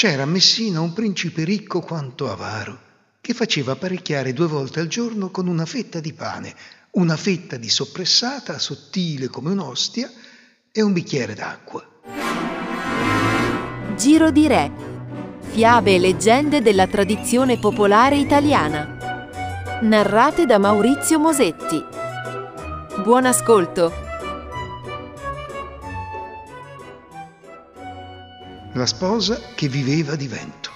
C'era a Messina un principe ricco quanto avaro, che faceva parecchiare due volte al giorno con una fetta di pane, una fetta di soppressata sottile come un'ostia e un bicchiere d'acqua. Giro di Re. Fiabe e leggende della tradizione popolare italiana. Narrate da Maurizio Mosetti. Buon ascolto. La sposa che viveva di vento.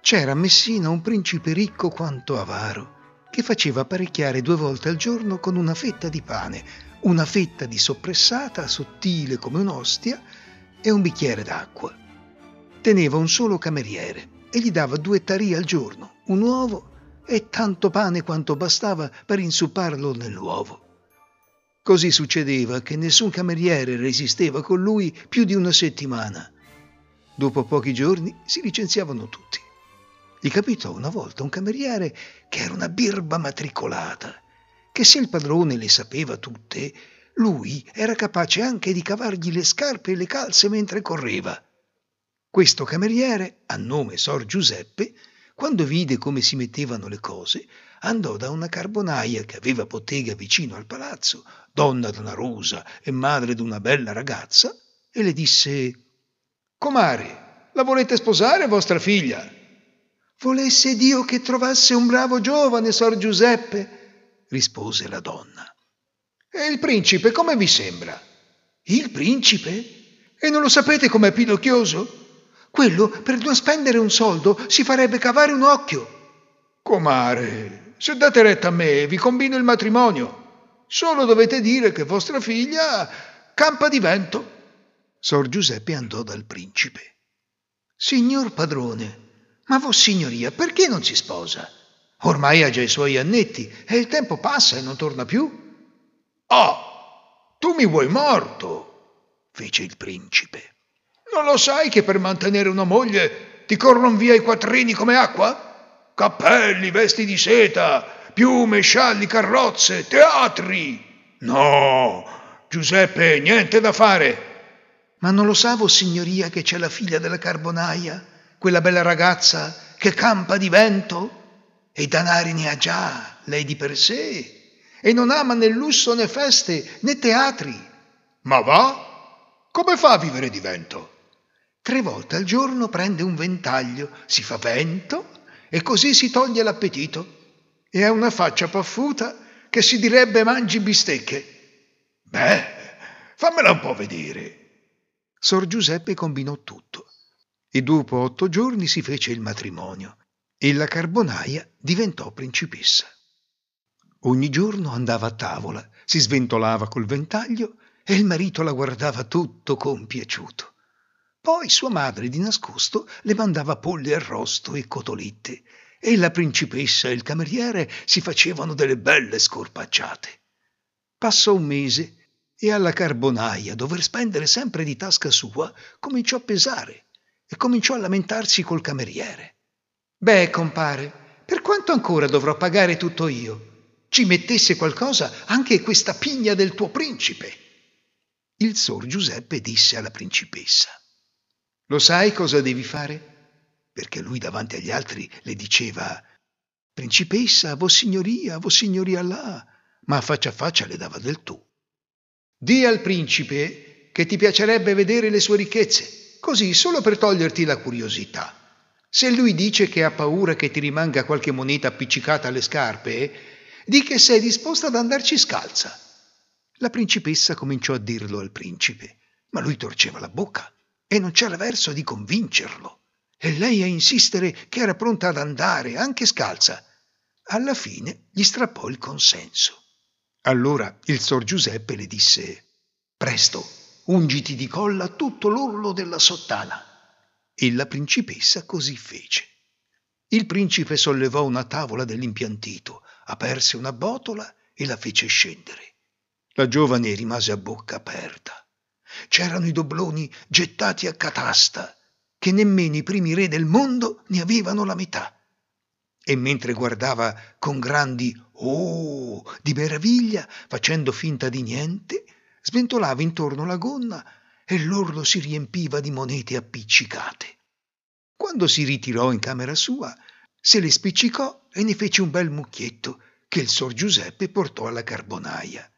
C'era a Messina un principe ricco quanto avaro, che faceva parecchiare due volte al giorno con una fetta di pane, una fetta di soppressata sottile come un'ostia e un bicchiere d'acqua. Teneva un solo cameriere e gli dava due tarì al giorno, un uovo e tanto pane quanto bastava per insupparlo nell'uovo. Così succedeva che nessun cameriere resisteva con lui più di una settimana. Dopo pochi giorni si licenziavano tutti. Gli capitò una volta un cameriere che era una birba matricolata, che se il padrone le sapeva tutte, lui era capace anche di cavargli le scarpe e le calze mentre correva. Questo cameriere, a nome Sor Giuseppe, quando vide come si mettevano le cose, andò da una carbonaia che aveva bottega vicino al palazzo, donna d'una rosa e madre d'una bella ragazza, e le disse Comare, la volete sposare vostra figlia? Volesse Dio che trovasse un bravo giovane, Sor Giuseppe, rispose la donna. E il principe come vi sembra? Il principe? E non lo sapete com'è pidocchioso? Quello, per non spendere un soldo, si farebbe cavare un occhio. Comare, se date retta a me, vi combino il matrimonio. Solo dovete dire che vostra figlia campa di vento. Sor Giuseppe andò dal principe. Signor padrone, ma vossignoria perché non si sposa? Ormai ha già i suoi annetti e il tempo passa e non torna più. Oh, tu mi vuoi morto, fece il principe. Non lo sai che per mantenere una moglie ti corrono via i quattrini come acqua? Cappelli, vesti di seta, piume, scialli, carrozze, teatri. No, Giuseppe, niente da fare. Ma non lo sa, signoria, che c'è la figlia della carbonaia, quella bella ragazza che campa di vento? E danari ne ha già, lei di per sé, e non ama né lusso né feste né teatri. Ma va? Come fa a vivere di vento? Tre volte al giorno prende un ventaglio, si fa vento e così si toglie l'appetito. E ha una faccia paffuta che si direbbe mangi bistecche. Beh, fammela un po' vedere. Sor Giuseppe combinò tutto e dopo otto giorni si fece il matrimonio e la carbonaia diventò principessa. Ogni giorno andava a tavola, si sventolava col ventaglio e il marito la guardava tutto compiaciuto. Poi sua madre di nascosto le mandava polli arrosto e cotolette e la principessa e il cameriere si facevano delle belle scorpacciate. Passò un mese e alla carbonaia, dover spendere sempre di tasca sua, cominciò a pesare e cominciò a lamentarsi col cameriere. Beh, compare, per quanto ancora dovrò pagare tutto io? Ci mettesse qualcosa anche questa pigna del tuo principe. Il sor Giuseppe disse alla principessa lo sai cosa devi fare? Perché lui davanti agli altri le diceva Principessa, vossignoria, vossignoria là, ma faccia a faccia le dava del tu. Dì al principe che ti piacerebbe vedere le sue ricchezze, così solo per toglierti la curiosità. Se lui dice che ha paura che ti rimanga qualche moneta appiccicata alle scarpe, di che sei disposta ad andarci scalza. La principessa cominciò a dirlo al principe, ma lui torceva la bocca e non c'era verso di convincerlo. E lei a insistere che era pronta ad andare, anche scalza. Alla fine gli strappò il consenso. Allora il sor Giuseppe le disse Presto, ungiti di colla tutto l'orlo della sottana. E la principessa così fece. Il principe sollevò una tavola dell'impiantito, aperse una botola e la fece scendere. La giovane rimase a bocca aperta c'erano i dobloni gettati a catasta, che nemmeno i primi re del mondo ne avevano la metà. E mentre guardava con grandi oh di meraviglia, facendo finta di niente, sventolava intorno la gonna e l'orlo si riempiva di monete appiccicate. Quando si ritirò in camera sua, se le spiccicò e ne fece un bel mucchietto che il sor Giuseppe portò alla carbonaia.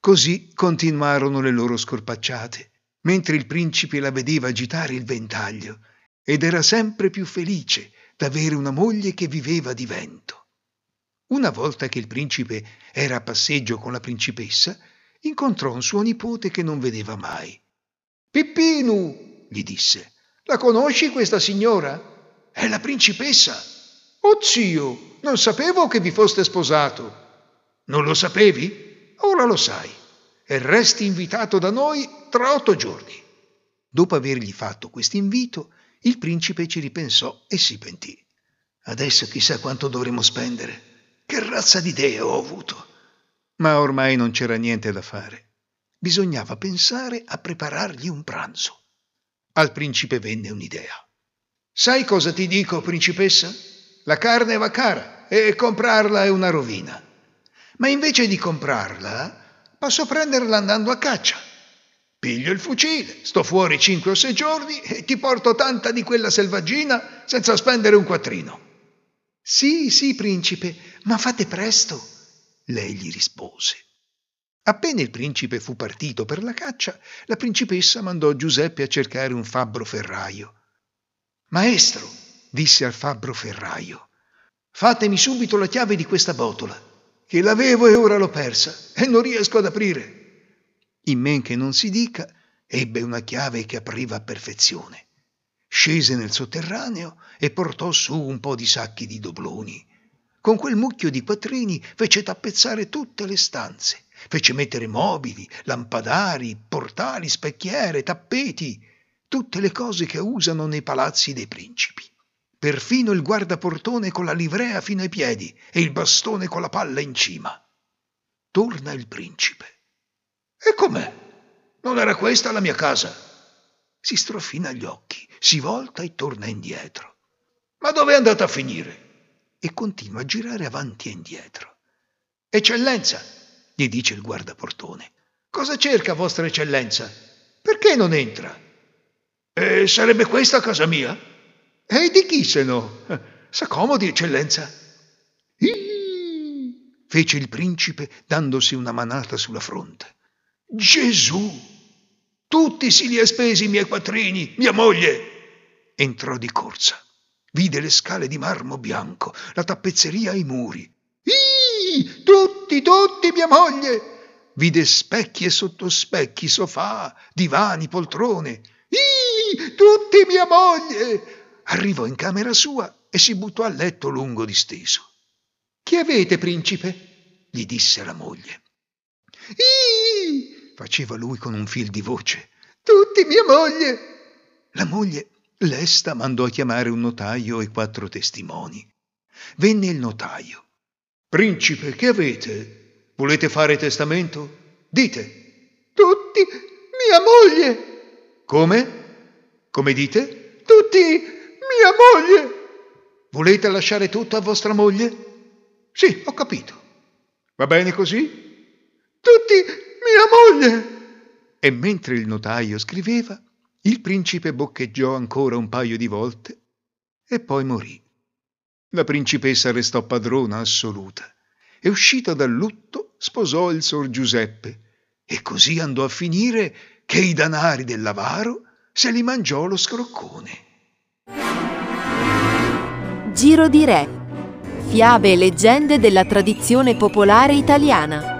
Così continuarono le loro scorpacciate, mentre il principe la vedeva agitare il ventaglio ed era sempre più felice d'avere una moglie che viveva di vento. Una volta che il principe era a passeggio con la principessa, incontrò un suo nipote che non vedeva mai. Pippinu, gli disse, la conosci questa signora? È la principessa. Oh zio, non sapevo che vi foste sposato. Non lo sapevi? Ora lo sai. E resti invitato da noi tra otto giorni. Dopo avergli fatto questo invito, il principe ci ripensò e si pentì. Adesso chissà quanto dovremo spendere. Che razza di idee ho avuto. Ma ormai non c'era niente da fare. Bisognava pensare a preparargli un pranzo. Al principe venne un'idea. Sai cosa ti dico, principessa? La carne va cara e comprarla è una rovina. Ma invece di comprarla, posso prenderla andando a caccia. Piglio il fucile, sto fuori cinque o sei giorni e ti porto tanta di quella selvaggina senza spendere un quattrino. Sì, sì, principe, ma fate presto. Lei gli rispose. Appena il principe fu partito per la caccia, la principessa mandò Giuseppe a cercare un fabbro ferraio. Maestro, disse al fabbro ferraio, fatemi subito la chiave di questa botola, che l'avevo e ora l'ho persa e non riesco ad aprire. In men che non si dica, ebbe una chiave che apriva a perfezione. Scese nel sotterraneo e portò su un po' di sacchi di dobloni. Con quel mucchio di quattrini fece tappezzare tutte le stanze Fece mettere mobili, lampadari, portali, specchiere, tappeti, tutte le cose che usano nei palazzi dei principi. Perfino il guardaportone con la livrea fino ai piedi e il bastone con la palla in cima. Torna il principe. E com'è? Non era questa la mia casa? Si strofina gli occhi, si volta e torna indietro. Ma dove è andata a finire? E continua a girare avanti e indietro. Eccellenza, gli dice il guardaportone. Cosa cerca vostra eccellenza? Perché non entra? E sarebbe questa casa mia? E di chi se no? S'accomodi, eccellenza. Iii, fece il principe dandosi una manata sulla fronte. Gesù! Tutti si li ha spesi i miei quattrini, mia moglie! Entrò di corsa. Vide le scale di marmo bianco, la tappezzeria ai muri. Iii, tutti, tutti, mia moglie! Vide specchi e sottospecchi, sofà, divani, poltrone. Ih, tutti mia moglie! Arrivò in camera sua e si buttò a letto lungo disteso. Chi avete, principe? gli disse la moglie. Ih, faceva lui con un fil di voce. Tutti mia moglie! La moglie, lesta, mandò a chiamare un notaio e quattro testimoni. Venne il notaio Principe, che avete? Volete fare testamento? Dite. Tutti mia moglie. Come? Come dite? Tutti mia moglie. Volete lasciare tutto a vostra moglie? Sì, ho capito. Va bene così? Tutti mia moglie. E mentre il notaio scriveva, il principe boccheggiò ancora un paio di volte e poi morì. La principessa restò padrona assoluta e uscita dal lutto sposò il sor Giuseppe e così andò a finire che i danari dell'avaro se li mangiò lo scroccone. Giro di Re. Fiabe e leggende della tradizione popolare italiana.